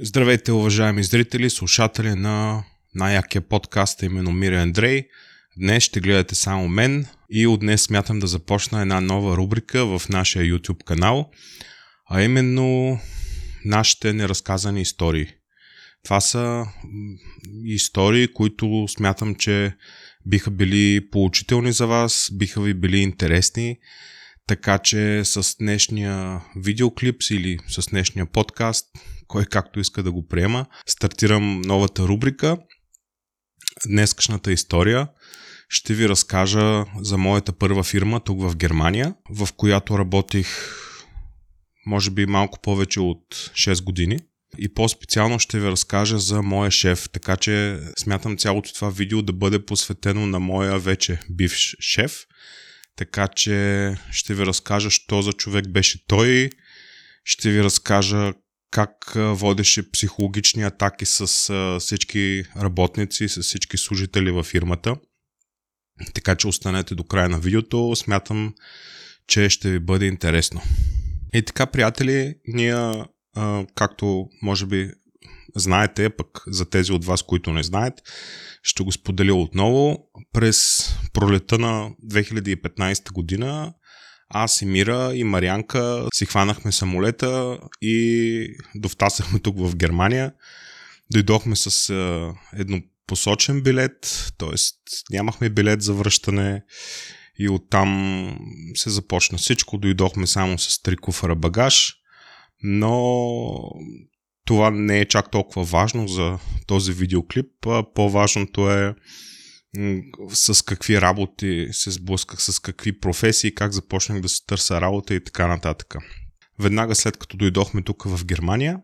Здравейте, уважаеми зрители, слушатели на най-якия подкаст, именно Мири Андрей. Днес ще гледате само мен и от днес смятам да започна една нова рубрика в нашия YouTube канал, а именно нашите неразказани истории. Това са истории, които смятам, че биха били поучителни за вас, биха ви били интересни, така че с днешния видеоклип или с днешния подкаст кой както иска да го приема. Стартирам новата рубрика. Днескашната история ще ви разкажа за моята първа фирма тук в Германия, в която работих може би малко повече от 6 години. И по-специално ще ви разкажа за моя шеф, така че смятам цялото това видео да бъде посветено на моя вече бивш шеф. Така че ще ви разкажа, що за човек беше той, ще ви разкажа как водеше психологични атаки с всички работници, с всички служители във фирмата. Така че останете до края на видеото. Смятам, че ще ви бъде интересно. И така, приятели, ние, както може би знаете, пък за тези от вас, които не знаят, ще го споделя отново. През пролета на 2015 година аз и Мира и Марианка си хванахме самолета и довтасахме тук в Германия. Дойдохме с еднопосочен билет, т.е. нямахме билет за връщане и оттам се започна всичко. Дойдохме само с три куфара багаж, но това не е чак толкова важно за този видеоклип. По-важното е с какви работи се сблъсках, с какви професии, как започнах да се търся работа и така нататък. Веднага след като дойдохме тук в Германия,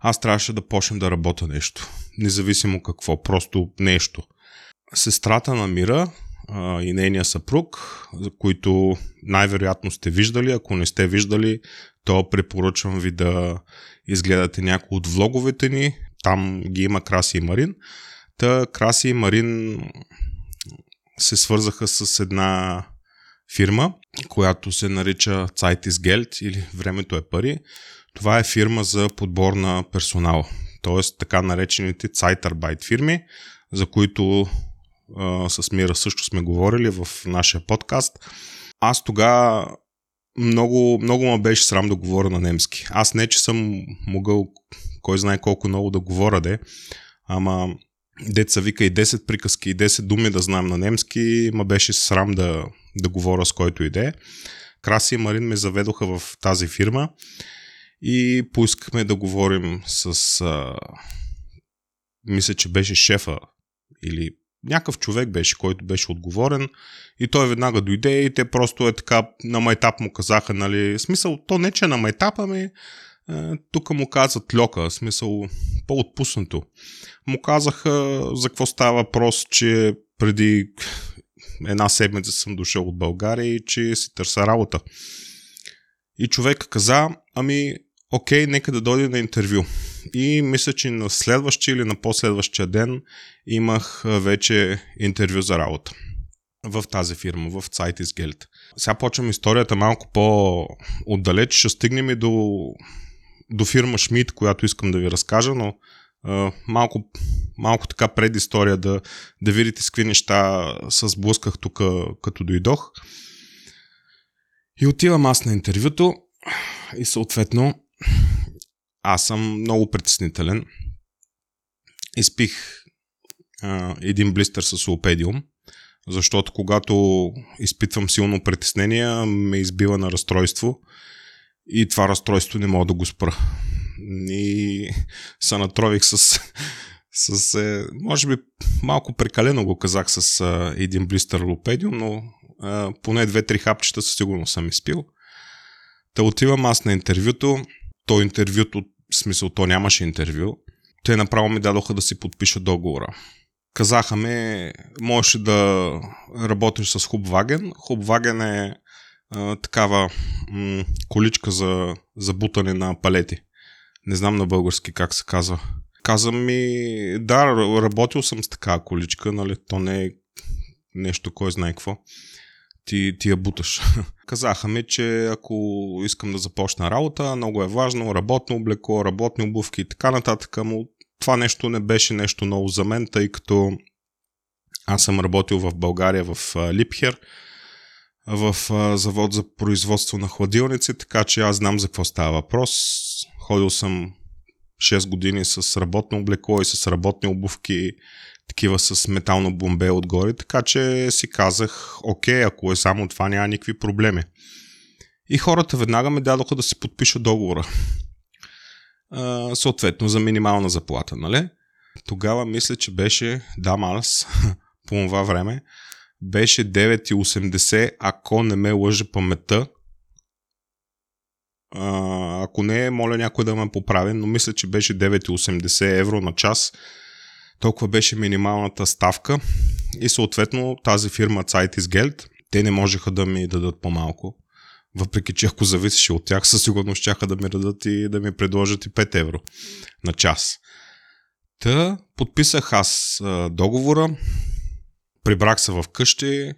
аз трябваше да почнем да работя нещо. Независимо какво, просто нещо. Сестрата на Мира а, и нейния съпруг, за които най-вероятно сте виждали, ако не сте виждали, то препоръчвам ви да изгледате някои от влоговете ни. Там ги има Краси и Марин. Та Краси и Марин се свързаха с една фирма, която се нарича Zeit is Geld или Времето е пари. Това е фирма за подбор на персонал, т.е. така наречените Zeitarbeit фирми, за които а, с Мира също сме говорили в нашия подкаст. Аз тогава много, много ме беше срам да говоря на немски. Аз не, че съм могъл кой знае колко много да говоря, де, ама деца вика и 10 приказки и 10 думи да знам на немски, ма беше срам да, да говоря с който иде. Краси и Марин ме заведоха в тази фирма и поискахме да говорим с... А, мисля, че беше шефа или някакъв човек беше, който беше отговорен и той веднага дойде и те просто е така на майтап му казаха, нали, смисъл, то не че на майтап, ами е, тук му казват льока, смисъл по-отпуснато. Му казаха за какво става въпрос, че преди една седмица съм дошъл от България и че си търся работа. И човек каза, ами окей, нека да дойде на интервю. И мисля, че на следващия или на последващия ден имах вече интервю за работа в тази фирма, в Zeitisgeld. Сега почвам историята малко по-отдалеч, ще стигнем и до до фирма Шмидт, която искам да ви разкажа, но а, малко, малко така предистория да, да видите с какви неща се сблъсках тук, като дойдох. И отивам аз на интервюто и съответно аз съм много притеснителен. Изпих а, един блистър с лопедиум, защото когато изпитвам силно притеснение, ме избива на разстройство и това разстройство не мога да го спра. И се натрових с, с е, може би малко прекалено го казах с е, един блистър лопедиум, но е, поне две-три хапчета със сигурност съм изпил. Та отивам аз на интервюто. То интервюто, в смисъл, то нямаше интервю. Те направо ми дадоха да си подпиша договора. Казаха ми, можеш да работиш с Хубваген. Хубваген е а, такава м- количка за, за бутане на палети. Не знам на български как се казва. Каза ми, да, работил съм с такава количка, нали, то не е нещо, кой знае какво. Ти, ти я буташ. Казаха ми, че ако искам да започна работа, много е важно работно облекло, работни обувки и така нататък, но това нещо не беше нещо ново за мен, тъй като аз съм работил в България в Липхер, в завод за производство на хладилници, така че аз знам за какво става въпрос. Ходил съм 6 години с работно облекло и с работни обувки, такива с метално бомбе отгоре, така че си казах, окей, ако е само това, няма никакви проблеми. И хората веднага ме дадоха да си подпиша договора. А, съответно за минимална заплата, нали? Тогава мисля, че беше, да, аз по това време, беше 9,80, ако не ме лъже паметта. А, ако не, моля някой да ме поправи, но мисля, че беше 9,80 евро на час. Толкова беше минималната ставка и съответно тази фирма Zeitis Geld, те не можеха да ми дадат по-малко. Въпреки, че ако зависеше от тях, със сигурност щяха да ми дадат и да ми предложат и 5 евро на час. Та подписах аз договора, прибрах се в къщи,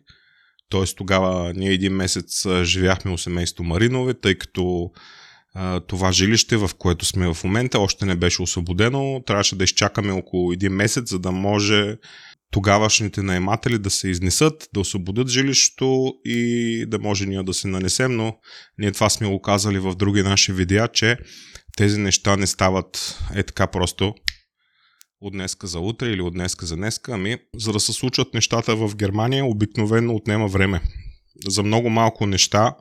т.е. тогава ние един месец живяхме у семейство Маринове, тъй като това жилище, в което сме в момента, още не беше освободено. Трябваше да изчакаме около един месец, за да може тогавашните наематели да се изнесат, да освободят жилището и да може ние да се нанесем, но ние това сме го казали в други наши видеа, че тези неща не стават е така просто от днеска за утре или от днеска за днеска, ами за да се случат нещата в Германия обикновено отнема време. За много малко неща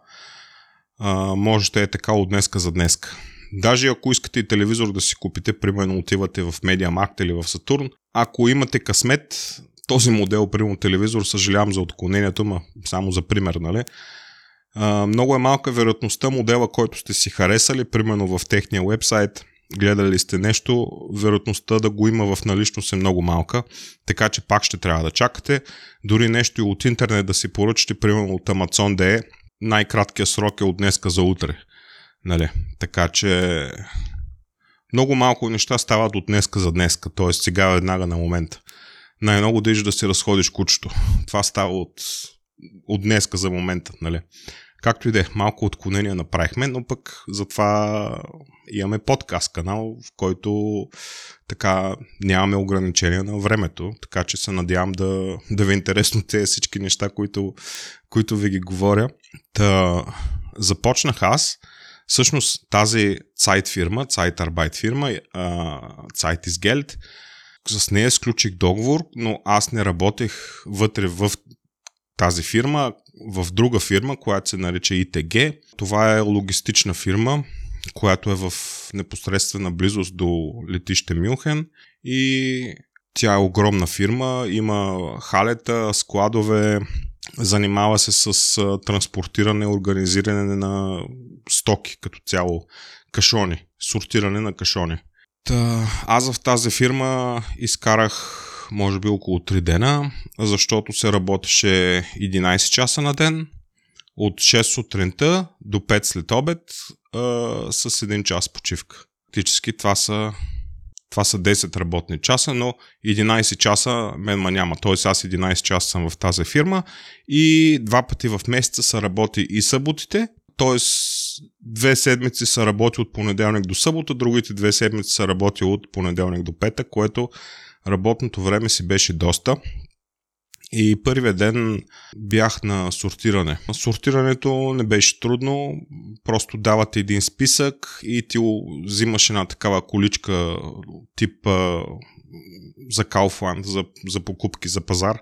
а, можете е така от днеска за днеска. Даже ако искате и телевизор да си купите, примерно отивате в Mediamarkt или в Сатурн, ако имате късмет, този модел, примерно телевизор, съжалявам за отклонението, ма само за пример, нали? А, много е малка вероятността модела, който сте си харесали, примерно в техния вебсайт, гледали сте нещо, вероятността да го има в наличност е много малка, така че пак ще трябва да чакате. Дори нещо и от интернет да си поръчате, примерно от Amazon.de, най-краткият срок е от днеска за утре. Нали? Така че много малко неща стават от днеска за днеска, т.е. сега веднага на момента. Най-много да да си разходиш кучето. Това става от, от днеска за момента. Нали? Както и да е, малко отклонения направихме, но пък затова имаме подкаст канал, в който така нямаме ограничения на времето, така че се надявам да, да ви е интересно тези всички неща, които, които ви ги говоря. Та, започнах аз. Всъщност тази сайт фирма, Zeitarbeit фирма, Zeitis Geld, с нея сключих договор, но аз не работех вътре в тази фирма, в друга фирма, която се нарича ИТГ. Това е логистична фирма, която е в непосредствена близост до летище Мюнхен и тя е огромна фирма, има халета, складове, занимава се с транспортиране, организиране на стоки като цяло, кашони, сортиране на кашони. Та, аз в тази фирма изкарах може би около 3 дена, защото се работеше 11 часа на ден, от 6 сутринта до 5 след обед а, с 1 час почивка. Фактически това са, това са 10 работни часа, но 11 часа мен ма няма. Т.е. аз 11 часа съм в тази фирма и два пъти в месеца са работи и съботите, т.е. две седмици са работи от понеделник до събота, другите две седмици са работи от понеделник до петък, което работното време си беше доста. И първия ден бях на сортиране. Сортирането не беше трудно, просто давате един списък и ти взимаш една такава количка тип за Kaufland, за, за покупки за пазар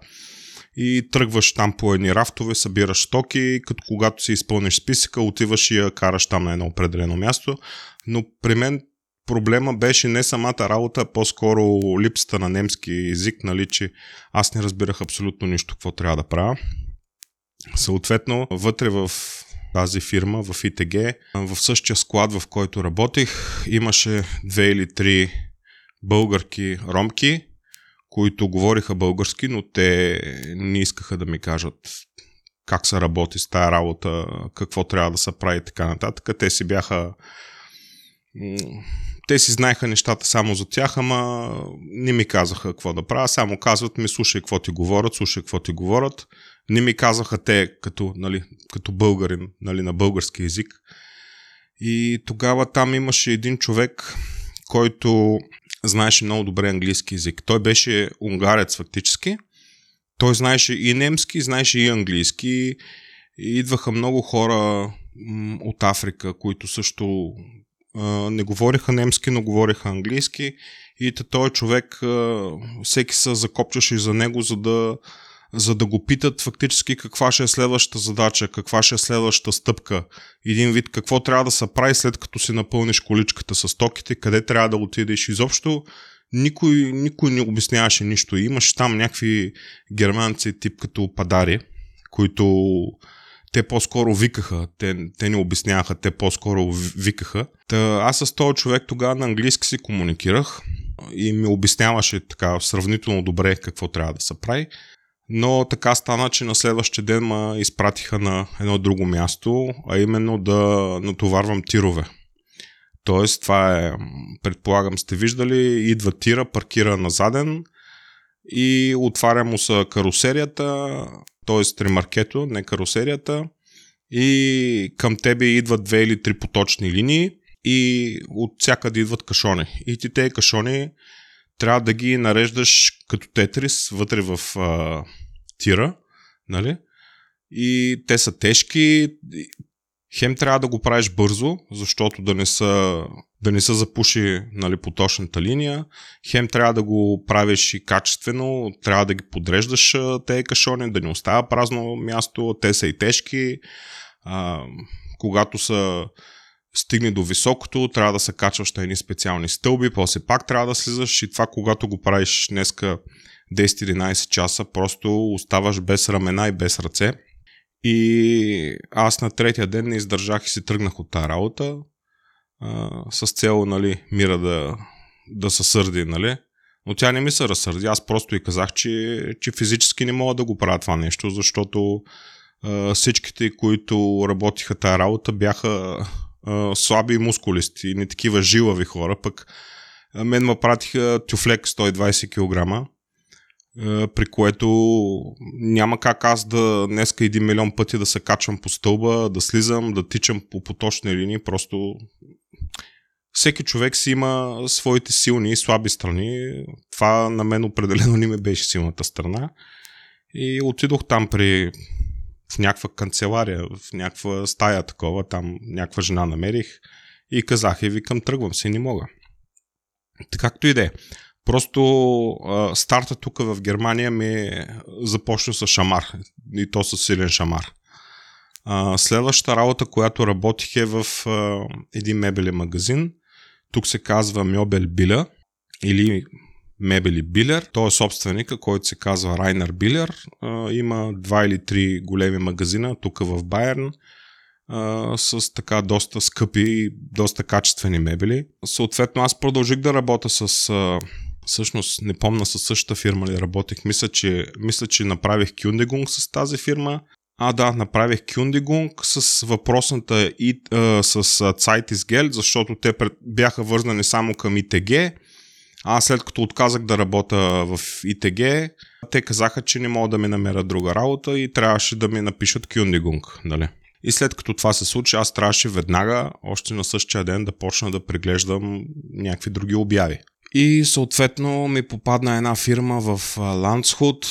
и тръгваш там по едни рафтове, събираш стоки, като когато си изпълниш списъка, отиваш и я караш там на едно определено място. Но при мен проблема беше не самата работа, а по-скоро липсата на немски език, нали, че аз не разбирах абсолютно нищо какво трябва да правя. Съответно, вътре в тази фирма, в ИТГ, в същия склад, в който работих, имаше две или три българки ромки, които говориха български, но те не искаха да ми кажат как се работи с тая работа, какво трябва да се прави и така нататък. Те си бяха те си знаеха нещата само за тях, ама не ми казаха какво да правя, само казват ми слушай какво ти говорят, слушай какво ти говорят. Не ми казаха те като, нали, като българин нали, на български язик. И тогава там имаше един човек, който знаеше много добре английски язик. Той беше унгарец фактически. Той знаеше и немски, знаеше и английски. И идваха много хора от Африка, които също не говориха немски, но говориха английски. И този човек, всеки се закопчаше за него, за да, за да го питат фактически каква ще е следващата задача, каква ще е следващата стъпка. Един вид какво трябва да се прави след като си напълниш количката с токите, къде трябва да отидеш. Изобщо никой, никой не обясняваше нищо. Имаш там някакви германци тип като падари, които те по-скоро викаха, те, те не обясняваха, те по-скоро викаха. Та, аз с този човек тогава на английски си комуникирах и ми обясняваше така сравнително добре какво трябва да се прави. Но така стана, че на следващия ден ме изпратиха на едно друго място, а именно да натоварвам тирове. Тоест, това е, предполагам сте виждали, идва тира, паркира на заден и отваря му се карусерията, т.е. ремаркето, не карусерията, и към тебе идват две или три поточни линии и от всякъде идват кашони. И ти тези кашони трябва да ги нареждаш като тетрис вътре в а, тира, нали? И те са тежки. Хем трябва да го правиш бързо, защото да не са, да не са запуши нали, поточната линия. Хем трябва да го правиш и качествено, трябва да ги подреждаш тези кашони, да не остава празно място, те са и тежки. А, когато са стигне до високото, трябва да се качваш на едни специални стълби, после пак трябва да слизаш и това, когато го правиш днеска 10-11 часа, просто оставаш без ramена и без ръце. И аз на третия ден не издържах и си тръгнах от тази работа а, с цел нали, мира да, да се сърди. Нали. Но тя не ми се разсърди. Аз просто и казах, че, че физически не мога да го правя това нещо, защото а, всичките, които работиха тази работа, бяха а, слаби мускулисти, не такива жилави хора. Пък мен ме пратиха тюфлек 120 кг при което няма как аз да днеска един милион пъти да се качвам по стълба, да слизам, да тичам по поточни линии, просто всеки човек си има своите силни и слаби страни. Това на мен определено не ме беше силната страна. И отидох там при в някаква канцелария, в някаква стая такова, там някаква жена намерих и казах и викам тръгвам си, не мога. Така както и да е. Просто а, старта тук в Германия ми започна с шамар. И то с силен шамар. А, следващата работа, която работих е в а, един мебелен магазин. Тук се казва Мьобел Биля или Мебели Билер. Той е собственика, който се казва Райнер Билер. А, има два или три големи магазина тук в Байерн с така доста скъпи, доста качествени мебели. Съответно, аз продължих да работя с всъщност не помна със същата фирма ли работех. Мисля, че, мисля, че направих Кюндегунг с тази фирма. А, да, направих Кюндегунг с въпросната и а, с Zeitesgeld, защото те бяха вързани само към ИТГ. А след като отказах да работя в ИТГ, те казаха, че не могат да ми намерят друга работа и трябваше да ми напишат Кюндегунг. Нали? И след като това се случи, аз трябваше веднага, още на същия ден, да почна да преглеждам някакви други обяви. И съответно ми попадна една фирма в Ландсхуд,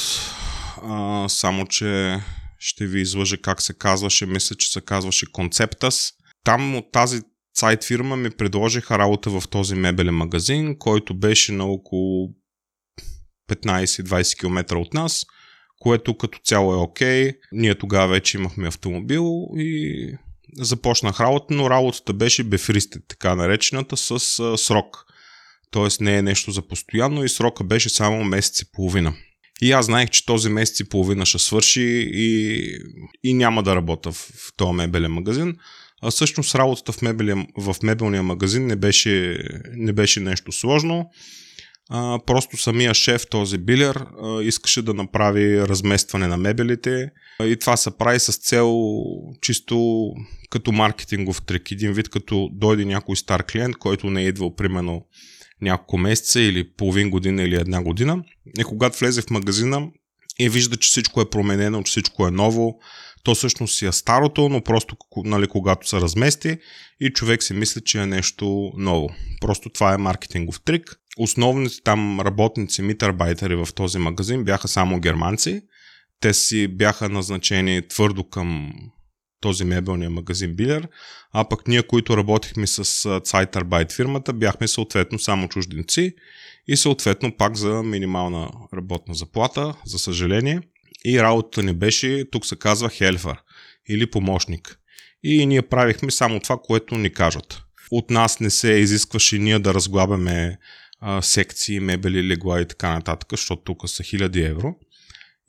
само че ще ви излъжа как се казваше, мисля, че се казваше Концептас. Там от тази сайт фирма ми предложиха работа в този мебелен магазин, който беше на около 15-20 км от нас, което като цяло е окей. Okay. Ние тогава вече имахме автомобил и започнах работа, но работата беше бефристе, така наречената, с срок т.е. не е нещо за постоянно и срока беше само месец и половина. И аз знаех, че този месец и половина ще свърши и, и няма да работя в, в този мебелен магазин. А всъщност работата в, мебелия, в мебелния магазин не беше, не беше нещо сложно. А, просто самия шеф, този билер, а, искаше да направи разместване на мебелите и това се прави с цел чисто като маркетингов трик. Един вид като дойде някой стар клиент, който не е идвал примерно няколко месеца или половин година или една година. И когато влезе в магазина и вижда, че всичко е променено, че всичко е ново, то всъщност си е старото, но просто нали, когато се размести и човек си мисли, че е нещо ново. Просто това е маркетингов трик. Основните там работници, митарбайтери в този магазин бяха само германци. Те си бяха назначени твърдо към този мебелния магазин Билер, а пък ние, които работихме с Zeitarbeit фирмата, бяхме съответно само чужденци и съответно пак за минимална работна заплата, за съжаление. И работата ни беше, тук се казва хелфър или помощник. И ние правихме само това, което ни кажат. От нас не се изискваше ние да разглабяме секции, мебели, легла и така нататък, защото тук са хиляди евро.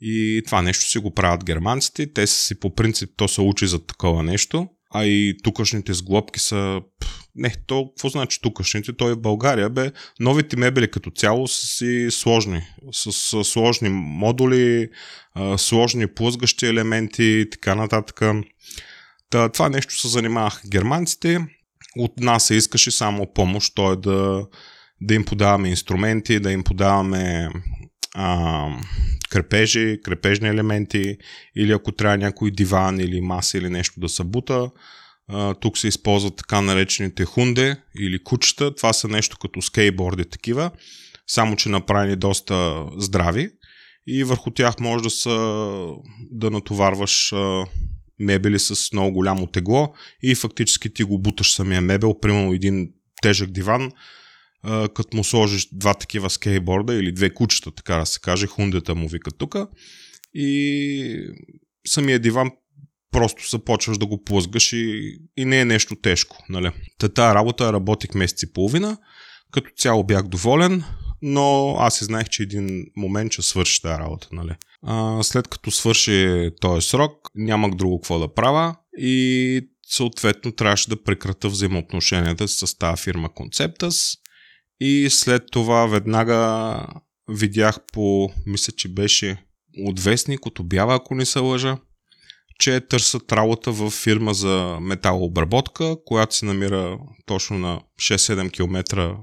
И това нещо си го правят германците. Те си по принцип, то се учи за такова нещо. А и тукашните сглобки са... Не, то, какво значи тукашните? Той е България, бе. Новите мебели като цяло са си сложни. С, с сложни модули, сложни плъзгащи елементи и така нататък. Та, това нещо се занимаваха германците. От нас се искаше само помощ, т.е. да, да им подаваме инструменти, да им подаваме а, крепежи, крепежни елементи или ако трябва някой диван или маса или нещо да събута. А, тук се използват така наречените хунде или кучета. Това са нещо като скейтборди такива, само че направени доста здрави и върху тях може да, са, да натоварваш а, мебели с много голямо тегло и фактически ти го буташ самия мебел, примерно един тежък диван като му сложиш два такива скейтборда или две кучета, така да се каже, хундета му вика тук и самия диван просто започваш да го плъзгаш и, и не е нещо тежко. Нали? Та тази работа работих месец и половина, като цяло бях доволен, но аз и знаех, че един момент ще свърши тази работа. Нали? А, след като свърши този срок, нямах друго какво да правя и съответно трябваше да прекрата взаимоотношенията с тази фирма Conceptus и след това веднага видях по, мисля, че беше от вестник, от обява, ако не се лъжа, че търсят работа в фирма за металообработка, която се намира точно на 6-7 км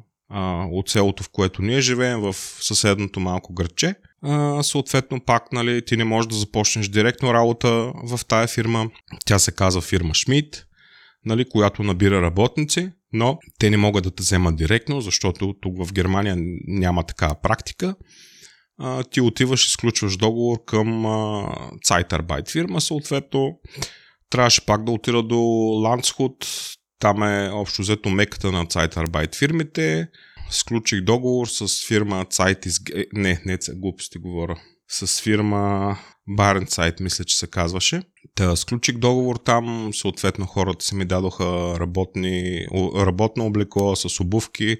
от селото, в което ние живеем, в съседното малко градче. А, съответно, пак нали, ти не можеш да започнеш директно работа в тая фирма. Тя се казва фирма Шмидт, нали, която набира работници но те не могат да те вземат директно, защото тук в Германия няма такава практика. А, ти отиваш и сключваш договор към а, фирма, съответно трябваше пак да отида до Landshut, там е общо взето меката на Zeitarbeit фирмите, сключих договор с фирма Zeitis... Не, не, глупости говоря. С фирма Баренцайт, мисля, че се казваше. Та сключих договор там, съответно хората си ми дадоха работни, работно облекло с обувки.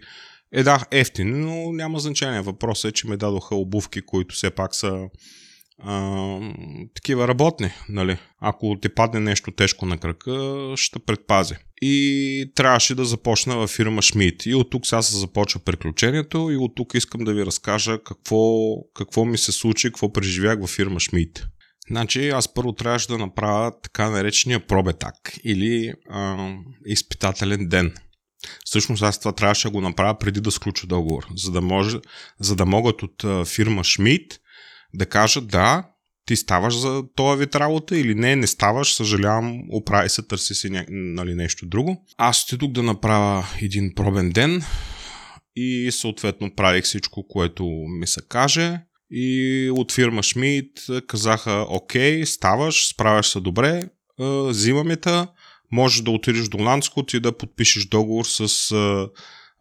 Е да, ефтини, но няма значение. Въпросът е, че ми дадоха обувки, които все пак са а, такива работни. Нали? Ако ти падне нещо тежко на крака, ще предпази. И трябваше да започна във фирма Шмидт. И от тук сега се започва приключението и от тук искам да ви разкажа какво, какво ми се случи, какво преживях във фирма Шмидт. Значи аз първо трябваше да направя така наречения пробетак или а, изпитателен ден. Всъщност аз това трябваше да го направя преди да сключа договор, за да, може, за да могат от фирма Шмидт да кажат да, ти ставаш за този вид работа или не, не ставаш, съжалявам, оправи се, търси си ня... нали, нещо друго. Аз отидох да направя един пробен ден и съответно правих всичко, което ми се каже. И от фирма Шмидт казаха, окей, ставаш, справяш се добре, взимаме те, можеш да отидеш до Ланскот и да подпишеш договор с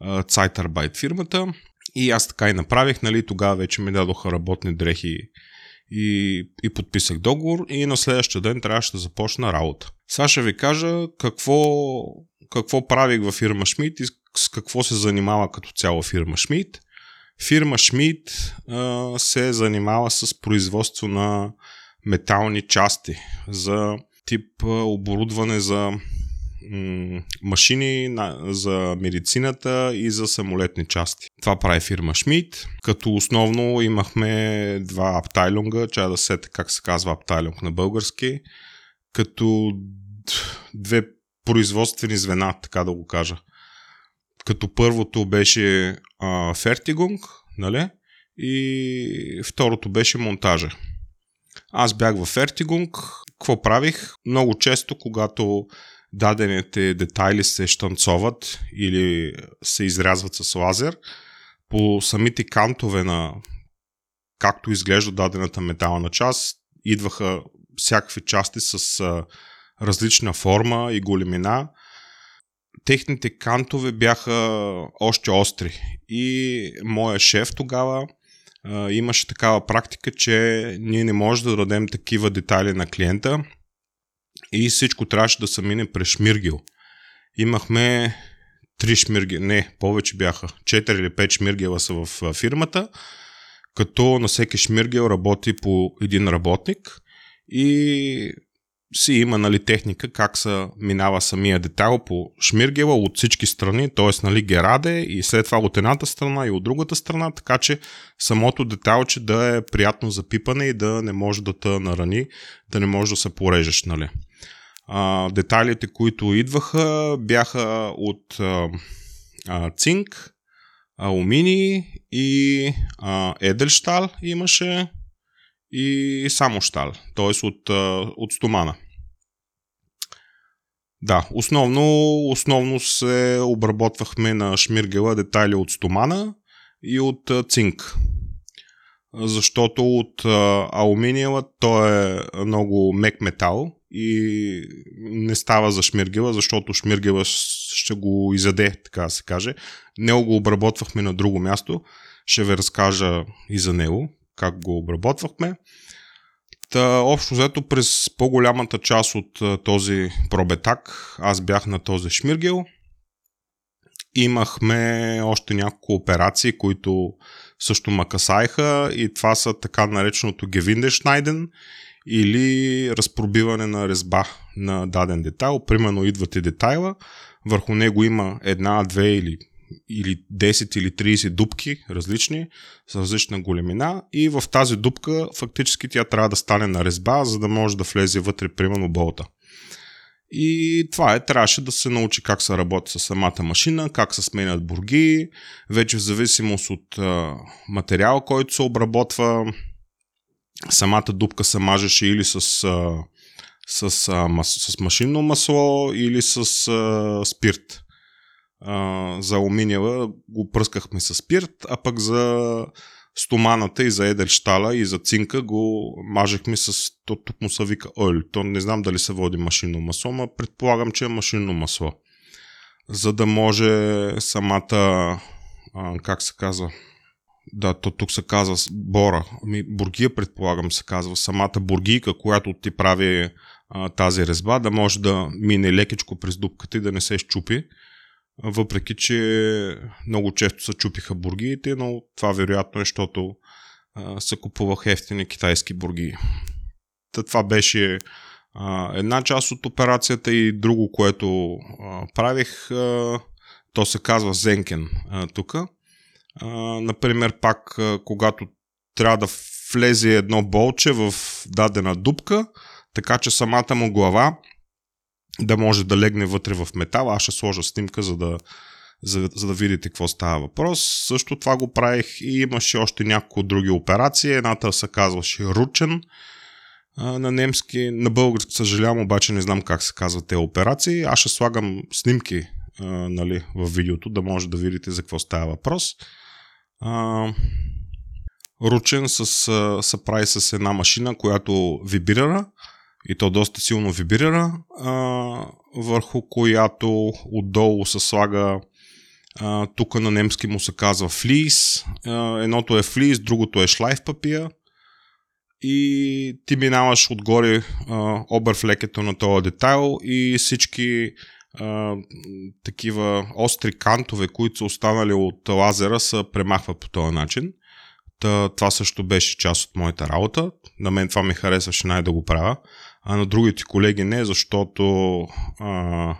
Zeitarbeit фирмата. И аз така и направих, нали, тогава вече ми дадоха работни дрехи и, и подписах договор и на следващия ден трябваше да започна работа. Сега ще ви кажа какво, какво правих във фирма Шмидт и с какво се занимава като цяло фирма Шмидт. Фирма Шмидт се занимава с производство на метални части за тип оборудване за машини на, за медицината и за самолетни части. Това прави фирма Шмидт, като основно имахме два аптайлунга, чая да сета как се казва аптайлунг на български, като две производствени звена, така да го кажа. Като първото беше а, Фертигунг, нали? И второто беше монтажа. Аз бях в Фертигунг. Какво правих? Много често, когато дадените детайли се штанцоват или се изрязват с лазер, по самите кантове на както изглежда дадената метална част, идваха всякакви части с а, различна форма и големина. Техните кантове бяха още остри. И моя шеф тогава а, имаше такава практика, че ние не можем да дадем такива детайли на клиента и всичко трябваше да се мине през шмиргил. Имахме три шмиргела, не, повече бяха, 4 или 5 шмиргела са в фирмата, като на всеки шмиргел работи по един работник и си има нали, техника как се минава самия детайл по шмиргела от всички страни, т.е. Нали, гераде и след това от едната страна и от другата страна, така че самото детайлче да е приятно за пипане и да не може да те нарани, да не може да се порежеш. Нали. А, детайлите, които идваха, бяха от а, а, цинк, алуминий и а, еделштал имаше и само штал, т.е. От, от стомана. Да, основно, основно се обработвахме на шмиргела детайли от стомана и от цинк. Защото от алуминиева той е много мек метал и не става за шмиргела, защото шмиргела ще го изяде, така да се каже. Него го обработвахме на друго място. Ще ви разкажа и за него как го обработвахме. Та, общо взето през по-голямата част от този пробетак аз бях на този шмиргел. Имахме още няколко операции, които също ма касаеха и това са така нареченото Гевиндешнайден или разпробиване на резба на даден детайл. Примерно идвате детайла, върху него има една, две или или 10 или 30 дупки различни, с различна големина и в тази дупка фактически тя трябва да стане на резба, за да може да влезе вътре примерно болта. И това е, трябваше да се научи как се работи с самата машина, как се сменят бурги, вече в зависимост от а, материала, който се обработва, самата дупка се мажеше или с, а, с, с машинно масло или с а, спирт за алуминиева го пръскахме с спирт, а пък за стоманата и за едерщала и за цинка го мажехме с, то тук му се вика ойл. То не знам дали се води машинно масло, но предполагам, че е машинно масло. За да може самата, а, как се казва, да, то тук се казва бора. Ами, бургия, предполагам, се казва. Самата бургийка, която ти прави а, тази резба, да може да мине лекичко през дупката и да не се щупи въпреки че много често се чупиха бургиите, но това вероятно е, защото се купувах ефтини китайски бурги. Та това беше а, една част от операцията и друго, което а, правих, а, то се казва Зенкен тук. Например, пак а, когато трябва да влезе едно болче в дадена дупка, така че самата му глава да може да легне вътре в метал. Аз ще сложа снимка, за да, за, за да видите какво става въпрос. Също това го правих и имаше още няколко други операции. Едната се казваше Ручен а, на немски. На български съжалявам, обаче не знам как се казват тези операции. Аз ще слагам снимки а, нали, в видеото, да може да видите за какво става въпрос. А, ручен с, се прави с една машина, която вибрира и то доста силно вибрира, а, върху която отдолу се слага тук на немски му се казва флис. А, едното е флис, другото е шлайф папия. И ти минаваш отгоре а, оберфлекето на този детайл и всички а, такива остри кантове, които са останали от лазера, се премахват по този начин. Та, това също беше част от моята работа. На мен това ми харесваше най да го правя а на другите колеги не, защото а,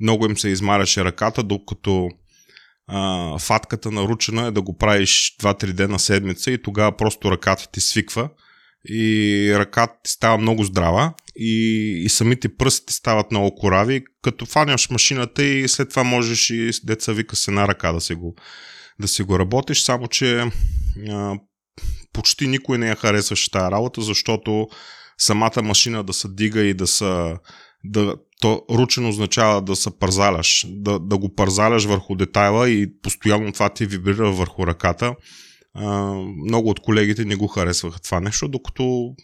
много им се измаряше ръката, докато а, фатката на ручена е да го правиш 2-3 дена седмица и тогава просто ръката ти свиква и ръката ти става много здрава и, и самите пръсти стават много корави, като фаняш машината и след това можеш и деца вика с една ръка да си го, да си го работиш, само че а, почти никой не я харесваше тази работа, защото самата машина да се дига и да са да, то ручен означава да се парзаляш, да, да го парзаляш върху детайла и постоянно това ти вибрира върху ръката. А, много от колегите не го харесваха това нещо, докато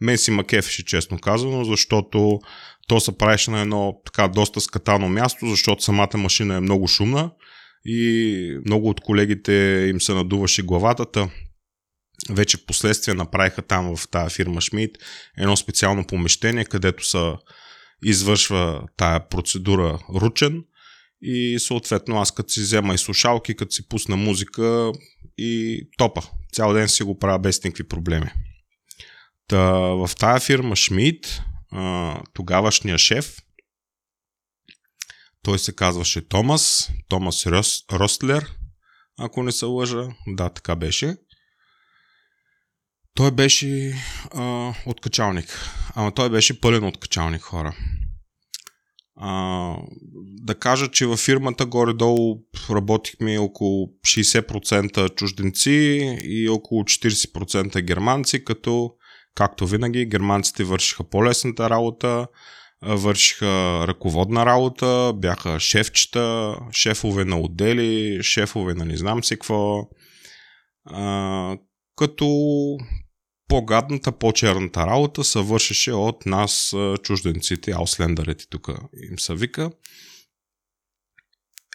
мен си макефеше, честно казано, защото то се правеше на едно така доста скатано място, защото самата машина е много шумна и много от колегите им се надуваше главата. Вече в последствие направиха там в тази фирма Шмидт едно специално помещение, където са извършва тая процедура ручен и съответно аз като си взема и слушалки, като си пусна музика и топа. Цял ден си го правя без никакви проблеми. Та, в тая фирма Шмидт, тогавашния шеф, той се казваше Томас, Томас Рос, Ростлер, ако не се лъжа. Да, така беше. Той беше а, откачалник. Ама той беше пълен откачалник хора. А, да кажа, че във фирмата горе-долу работихме около 60% чужденци и около 40% германци, като, както винаги, германците вършиха по-лесната работа, вършиха ръководна работа, бяха шефчета, шефове на отдели, шефове на не знам си какво. А, като по-гадната, по-черната работа се вършеше от нас, чужденците, ауслендърите тук им се вика.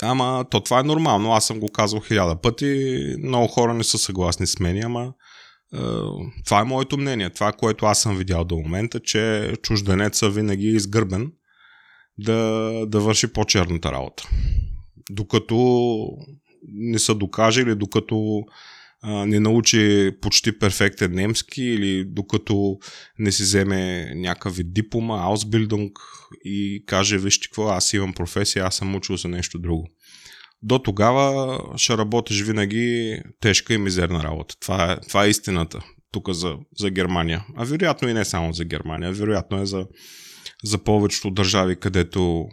Ама то това е нормално, аз съм го казал хиляда пъти, много хора не са съгласни с мен, ама е, това е моето мнение, това, което аз съм видял до момента, че чужденеца винаги е изгърбен да, да върши по-черната работа. Докато не са докаже или докато не научи почти перфектен немски или докато не си вземе някакъв вид диплома, Ausbildung и каже, вижте какво, аз имам професия, аз съм учил за нещо друго. До тогава ще работиш винаги тежка и мизерна работа. Това е, това е истината тук за, за Германия. А вероятно и не само за Германия, вероятно е за, за повечето държави, където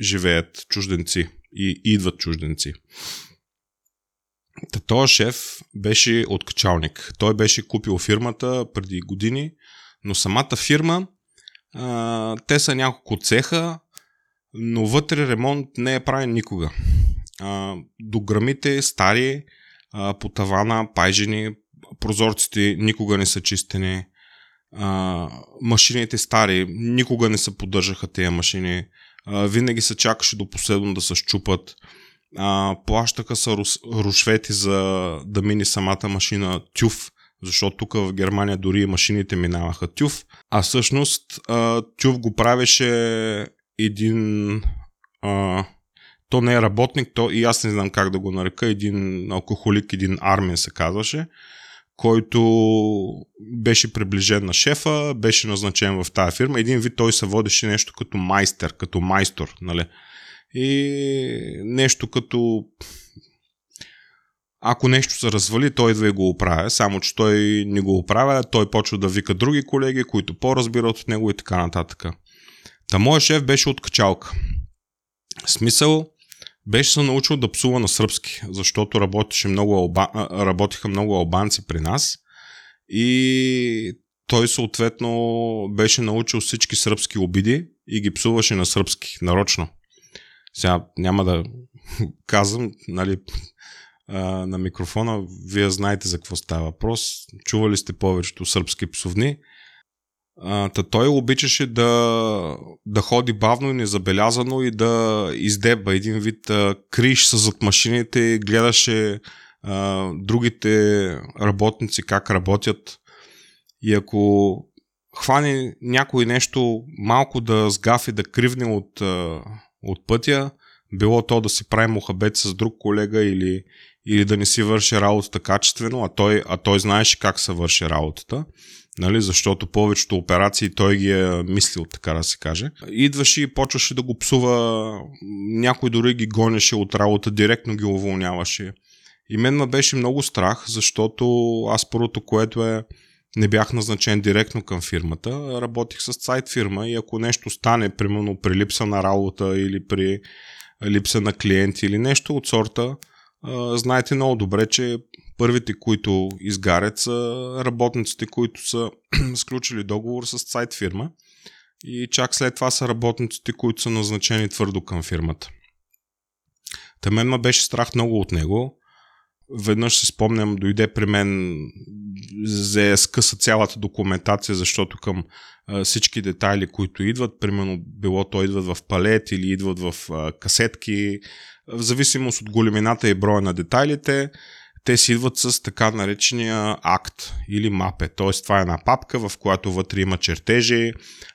живеят чужденци и идват чужденци. Та този шеф беше откачалник. Той беше купил фирмата преди години, но самата фирма, а, те са няколко цеха, но вътре ремонт не е правен никога. А, до грамите стари, а, по тавана, пайжени, прозорците никога не са чистени, а, машините стари, никога не се поддържаха тези машини, а, винаги се чакаше до последно да се щупат а, плащаха са рушвети за да мини самата машина тюф, защото тук в Германия дори машините минаваха тюф, а всъщност а, тюф го правеше един а, то не е работник, то и аз не знам как да го нарека, един алкохолик, един армин се казваше, който беше приближен на шефа, беше назначен в тази фирма. Един вид той се водеше нещо като майстер, като майстор, нали? И нещо като ако нещо се развали, той идва и го оправя, само че той не го оправя, той почва да вика други колеги, които по-разбират от него и така нататък. Та моят шеф беше от качалка. Смисъл, беше се научил да псува на сръбски, защото работеше много алба... работиха много албанци при нас и той съответно беше научил всички сръбски обиди и ги псуваше на сръбски, нарочно. Сега няма да казвам, нали, на микрофона, вие знаете за какво става въпрос. Чували сте повечето сръбски псовни. Та той обичаше да, да ходи бавно и незабелязано и да издеба един вид а, криш зад машините, гледаше другите работници как работят. И ако хване някой нещо малко да сгафи, да кривне от, от пътя, било то да си прави мухабет с друг колега или, или да не си върши работата качествено, а той, а той знаеше как се върши работата. нали, защото повечето операции той ги е мислил, така да се каже. Идваше и почваше да го псува, някой дори ги гонеше от работа, директно ги уволняваше. И мен ме беше много страх, защото аз първото, което е, не бях назначен директно към фирмата, работих с сайт фирма и ако нещо стане, примерно при липса на работа или при липса на клиенти или нещо от сорта, знаете много добре, че първите, които изгарят са работниците, които са сключили договор с сайт фирма и чак след това са работниците, които са назначени твърдо към фирмата. Та мен ме беше страх много от него веднъж се спомням, дойде при мен, взе скъса цялата документация, защото към всички детайли, които идват, примерно било то идват в палет или идват в касетки, в зависимост от големината и броя на детайлите, те си идват с така наречения акт или мапе. Т.е. това е една папка, в която вътре има чертежи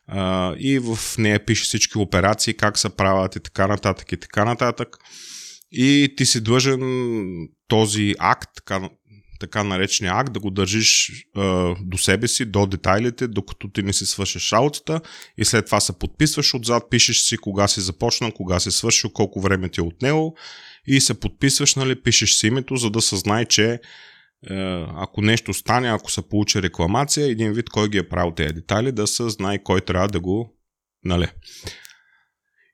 а, и в нея пише всички операции, как се правят и така нататък и така нататък. И ти си длъжен този акт, така наречения акт, да го държиш е, до себе си, до детайлите, докато ти не си свършиш работата и след това се подписваш отзад, пишеш си кога си започнал, кога си свършил, колко време ти е отнело и се подписваш, нали, пишеш си името, за да се знае, че е, ако нещо стане, ако се получи рекламация, един вид кой ги е правил тези детайли, да се знае кой трябва да го, нали.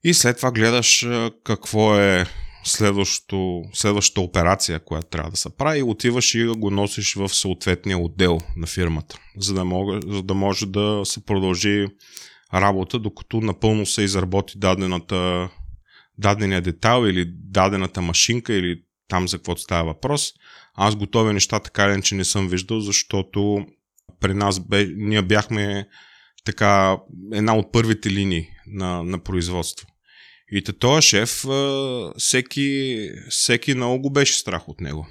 И след това гледаш е, какво е следващата операция, която трябва да се прави, отиваш и го носиш в съответния отдел на фирмата, за да, мога, за да може да се продължи работа, докато напълно се изработи дадената, дадения детайл или дадената машинка или там за каквото става въпрос. Аз готови неща така че не съм виждал, защото при нас бе, ние бяхме така една от първите линии на, на производство. И този шеф, всеки, всеки много го беше страх от него.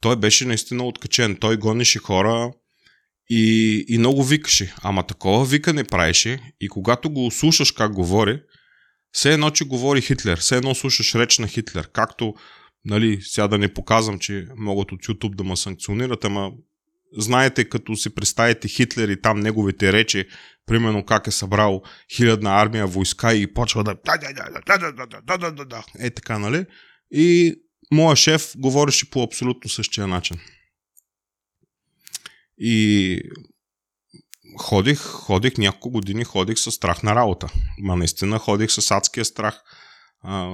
Той беше наистина откачен. Той гонеше хора и, и много викаше. Ама такова вика не правеше. И когато го слушаш как говори, все едно, че говори Хитлер. Все едно слушаш реч на Хитлер. Както, нали, сега да не показвам, че могат от YouTube да ме санкционират, ама знаете, като си представите Хитлер и там неговите речи, примерно как е събрал хилядна армия войска и почва да е така, нали? И моя шеф говореше по абсолютно същия начин. И ходих, ходих няколко години, ходих с страх на работа. Ма наистина ходих с адския страх.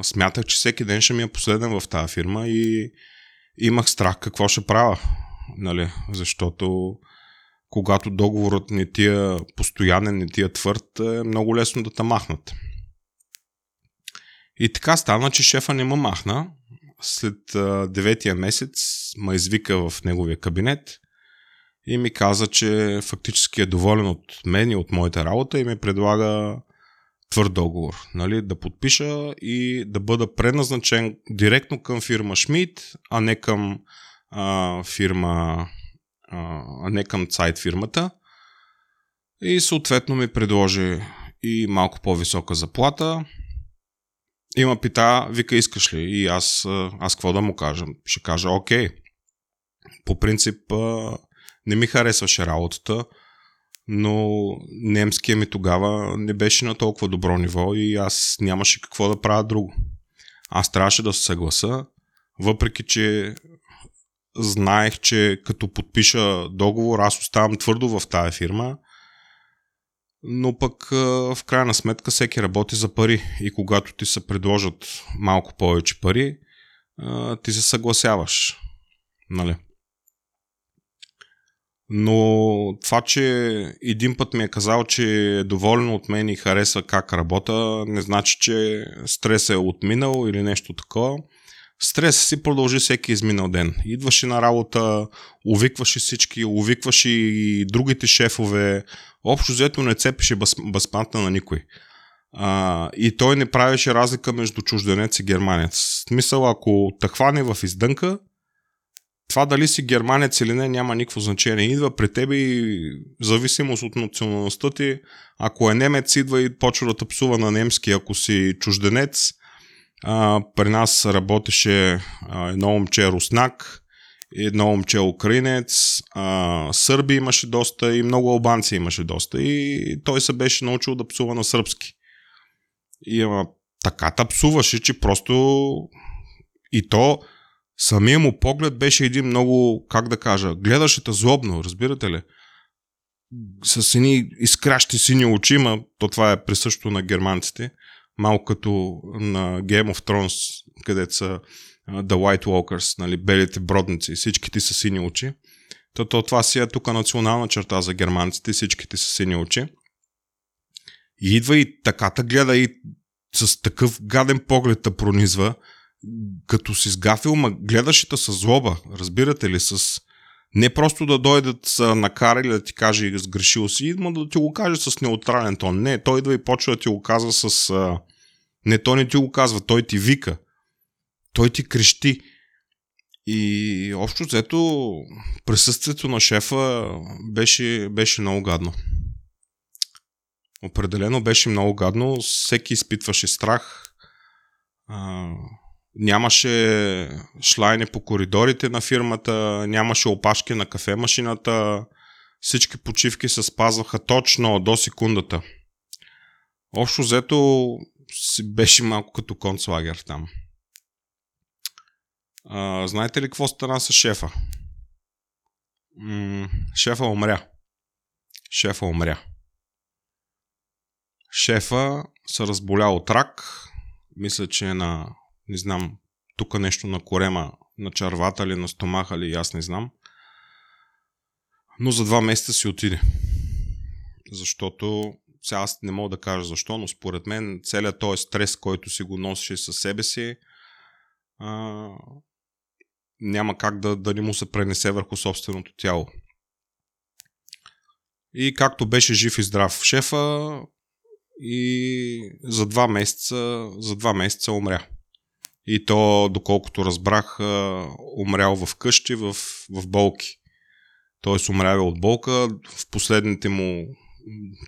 Смятах, че всеки ден ще ми е последен в тази фирма и имах страх какво ще правя. Нали? Защото когато договорът не ти е постоянен, не ти е твърд, е много лесно да те махнат. И така стана, че шефа не ме махна. След деветия месец ме извика в неговия кабинет и ми каза, че фактически е доволен от мен и от моята работа и ми предлага твърд договор. Нали, да подпиша и да бъда преназначен директно към фирма Шмидт, а не към а, фирма а не към сайт фирмата. И съответно ми предложи и малко по-висока заплата. Има пита, вика, искаш ли? И аз, аз какво да му кажа? Ще кажа, окей. По принцип, не ми харесваше работата, но немския ми тогава не беше на толкова добро ниво и аз нямаше какво да правя друго. Аз трябваше да се съгласа, въпреки че знаех, че като подпиша договор, аз оставам твърдо в тази фирма, но пък в крайна сметка всеки работи за пари и когато ти се предложат малко повече пари, ти се съгласяваш. Нали? Но това, че един път ми е казал, че е доволен от мен и харесва как работя, не значи, че стрес е отминал или нещо такова. Стрес си продължи всеки изминал ден. Идваше на работа, увикваше всички, увикваше и другите шефове. Общо взето не цепеше безпантна на никой. А, и той не правеше разлика между чужденец и германец. Смисъл, ако те хване в издънка, това дали си германец или не няма никакво значение. Идва при тебе и зависимост от националността ти, ако е немец, идва и почва да тъпсува на немски. Ако си чужденец, а, при нас работеше а, едно момче Руснак едно момче украинец, а, сърби имаше доста и много албанци имаше доста. И той се беше научил да псува на сръбски. И ама, така та псуваше, че просто и то самия му поглед беше един много, как да кажа, гледаше те злобно, разбирате ли? С едни изкращи сини очи, ма то това е присъщо на германците, малко като на Game of Thrones, където са The White Walkers, нали, белите бродници, всичките са сини очи. То, то това си е тук национална черта за германците, всичките са сини очи. И идва и таката гледа и с такъв гаден поглед те пронизва, като си сгафил, ма гледаш с злоба, разбирате ли, с не просто да дойдат са накарали да ти каже сгрешил си, но да ти го каже с неутрален тон. Не, той идва и почва да ти го казва с... Не, той не ти го казва, той ти вика. Той ти крещи. И общо взето присъствието на шефа беше, беше много гадно. Определено беше много гадно. Всеки изпитваше страх. А, нямаше шлайне по коридорите на фирмата, нямаше опашки на кафемашината. Всички почивки се спазваха точно до секундата. Общо взето беше малко като концлагер там. А, знаете ли какво стана с шефа? М- шефа умря. Шефа умря. Шефа се разболя от рак. Мисля, че е на, не знам, тук нещо на корема, на червата ли, на стомаха ли, аз не знам. Но за два месеца си отиде. Защото, сега аз не мога да кажа защо, но според мен целият този стрес, който си го носеше със себе си, а, няма как да, да не му се пренесе върху собственото тяло. И както беше жив и здрав шефа, и за два месеца, за два месеца умря. И то, доколкото разбрах, умрял в къщи, в, в болки. Тоест умрява от болка. В последните му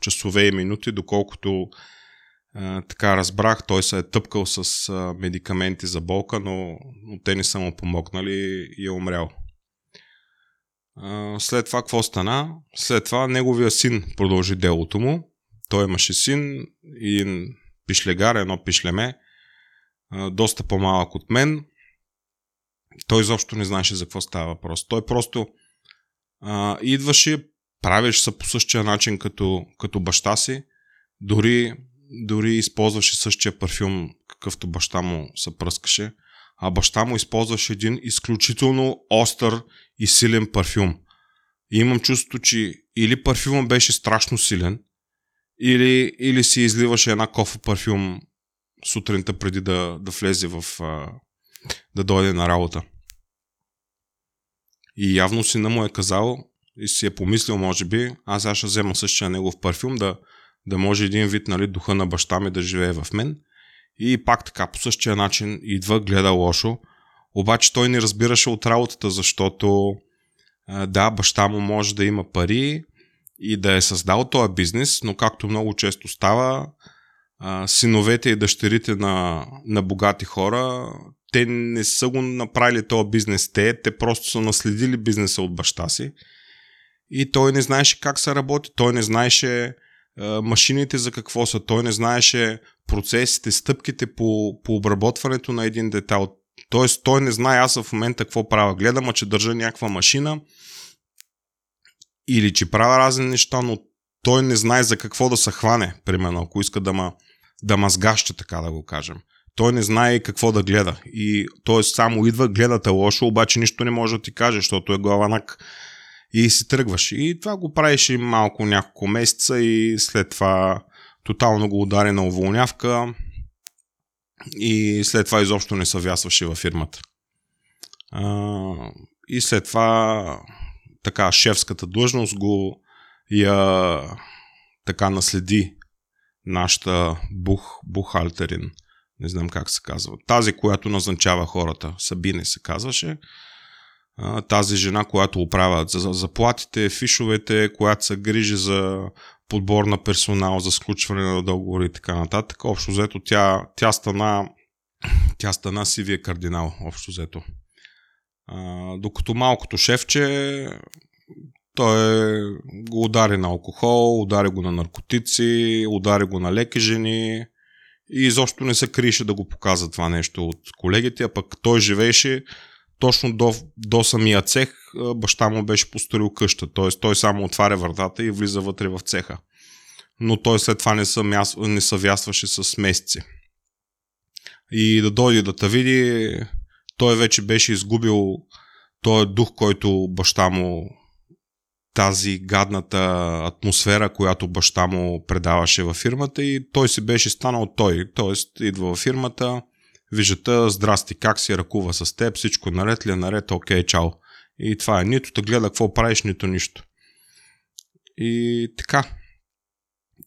часове и минути, доколкото така разбрах, той се е тъпкал с а, медикаменти за болка, но, но те не са му помогнали и е умрял. А, след това какво стана? След това неговия син продължи делото му. Той имаше син и пишлегар, едно пишлеме, а, доста по-малък от мен. Той изобщо не знаеше за какво става въпрос. Той просто а, идваше, правеше се по същия начин като, като баща си, дори дори използваше същия парфюм, какъвто баща му се пръскаше, а баща му използваше един изключително остър и силен парфюм. И имам чувството, че или парфюмът беше страшно силен, или, или си изливаше една кофа парфюм сутринта преди да, да влезе в... да дойде на работа. И явно сина му е казал и си е помислил, може би, аз сега ще взема същия негов парфюм да, да може един вид нали, духа на баща ми да живее в мен. И пак така, по същия начин идва, гледа лошо, обаче той не разбираше от работата, защото да, баща му може да има пари и да е създал този бизнес, но както много често става, синовете и дъщерите на, на богати хора, те не са го направили този бизнес те, те просто са наследили бизнеса от баща си. И той не знаеше как се работи, той не знаеше машините за какво са. Той не знаеше процесите, стъпките по, по обработването на един детал. Тоест, той не знае аз в момента какво правя. Гледам, че държа някаква машина или че правя разни неща, но той не знае за какво да се хване, примерно, ако иска да ма, да ма сгаща, така да го кажем. Той не знае какво да гледа. И той само идва, гледате лошо, обаче нищо не може да ти каже, защото е главанак и си тръгваш. И това го правиш и малко няколко месеца и след това тотално го удари на уволнявка и след това изобщо не съвясваше във фирмата. А, и след това така шефската длъжност го я така наследи нашата бух, бухалтерин. Не знам как се казва. Тази, която назначава хората. Сабине се казваше тази жена, която оправя за заплатите, фишовете, която се грижи за подбор на персонал, за сключване на договори и така нататък. Общо взето тя, тя стана тя стана сивия кардинал, общо взето. А, докато малкото шефче, той го удари на алкохол, удари го на наркотици, удари го на леки жени и изобщо не се криеше да го показва това нещо от колегите, а пък той живееше точно до, до самия цех, баща му беше построил къща, т.е. той само отваря вратата и влиза вътре в цеха. Но той след това не, съмяс... не съвястваше с месеци. И да дойде да те види, той вече беше изгубил този дух, който баща му тази гадната атмосфера, която баща му предаваше във фирмата и той си беше станал той. Тоест, идва във фирмата, виждате, здрасти, как си ръкува с теб, всичко наред ли е наред, окей, чао. И това е, нито те гледа какво правиш, нито нищо. И така.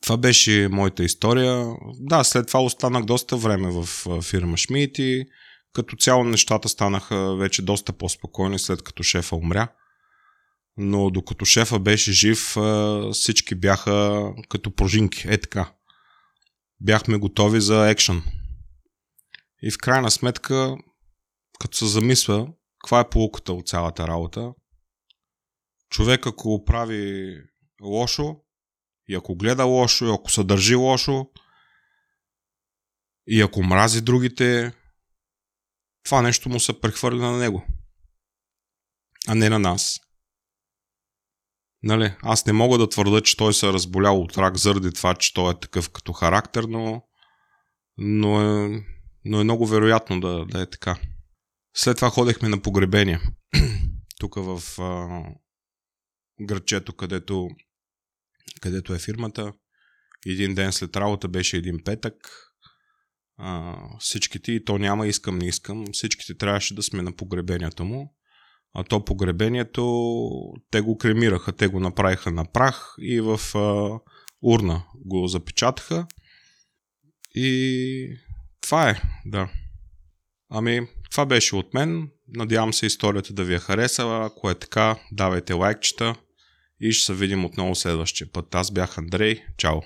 Това беше моята история. Да, след това останах доста време в фирма Шмидт и като цяло нещата станаха вече доста по-спокойни след като шефа умря. Но докато шефа беше жив, всички бяха като пружинки. Е така. Бяхме готови за екшън. И в крайна сметка, като се замисля, каква е полуката от цялата работа, човек ако прави лошо, и ако гледа лошо, и ако се държи лошо, и ако мрази другите, това нещо му се прехвърля на него, а не на нас. Нали, аз не мога да твърда, че той се е разболял от рак заради това, че той е такъв като характер, но, но, е, но е много вероятно да, да е така. След това ходехме на погребение. Тук в а, градчето, където, където е фирмата. Един ден след работа беше един петък. А, всичките, и то няма искам, не искам, всичките трябваше да сме на погребението му. А то погребението, те го кремираха, те го направиха на прах и в а, урна го запечатаха. И това е, да. Ами, това беше от мен. Надявам се историята да ви е харесала. Ако е така, давайте лайкчета и ще се видим отново следващия път. Аз бях Андрей. Чао!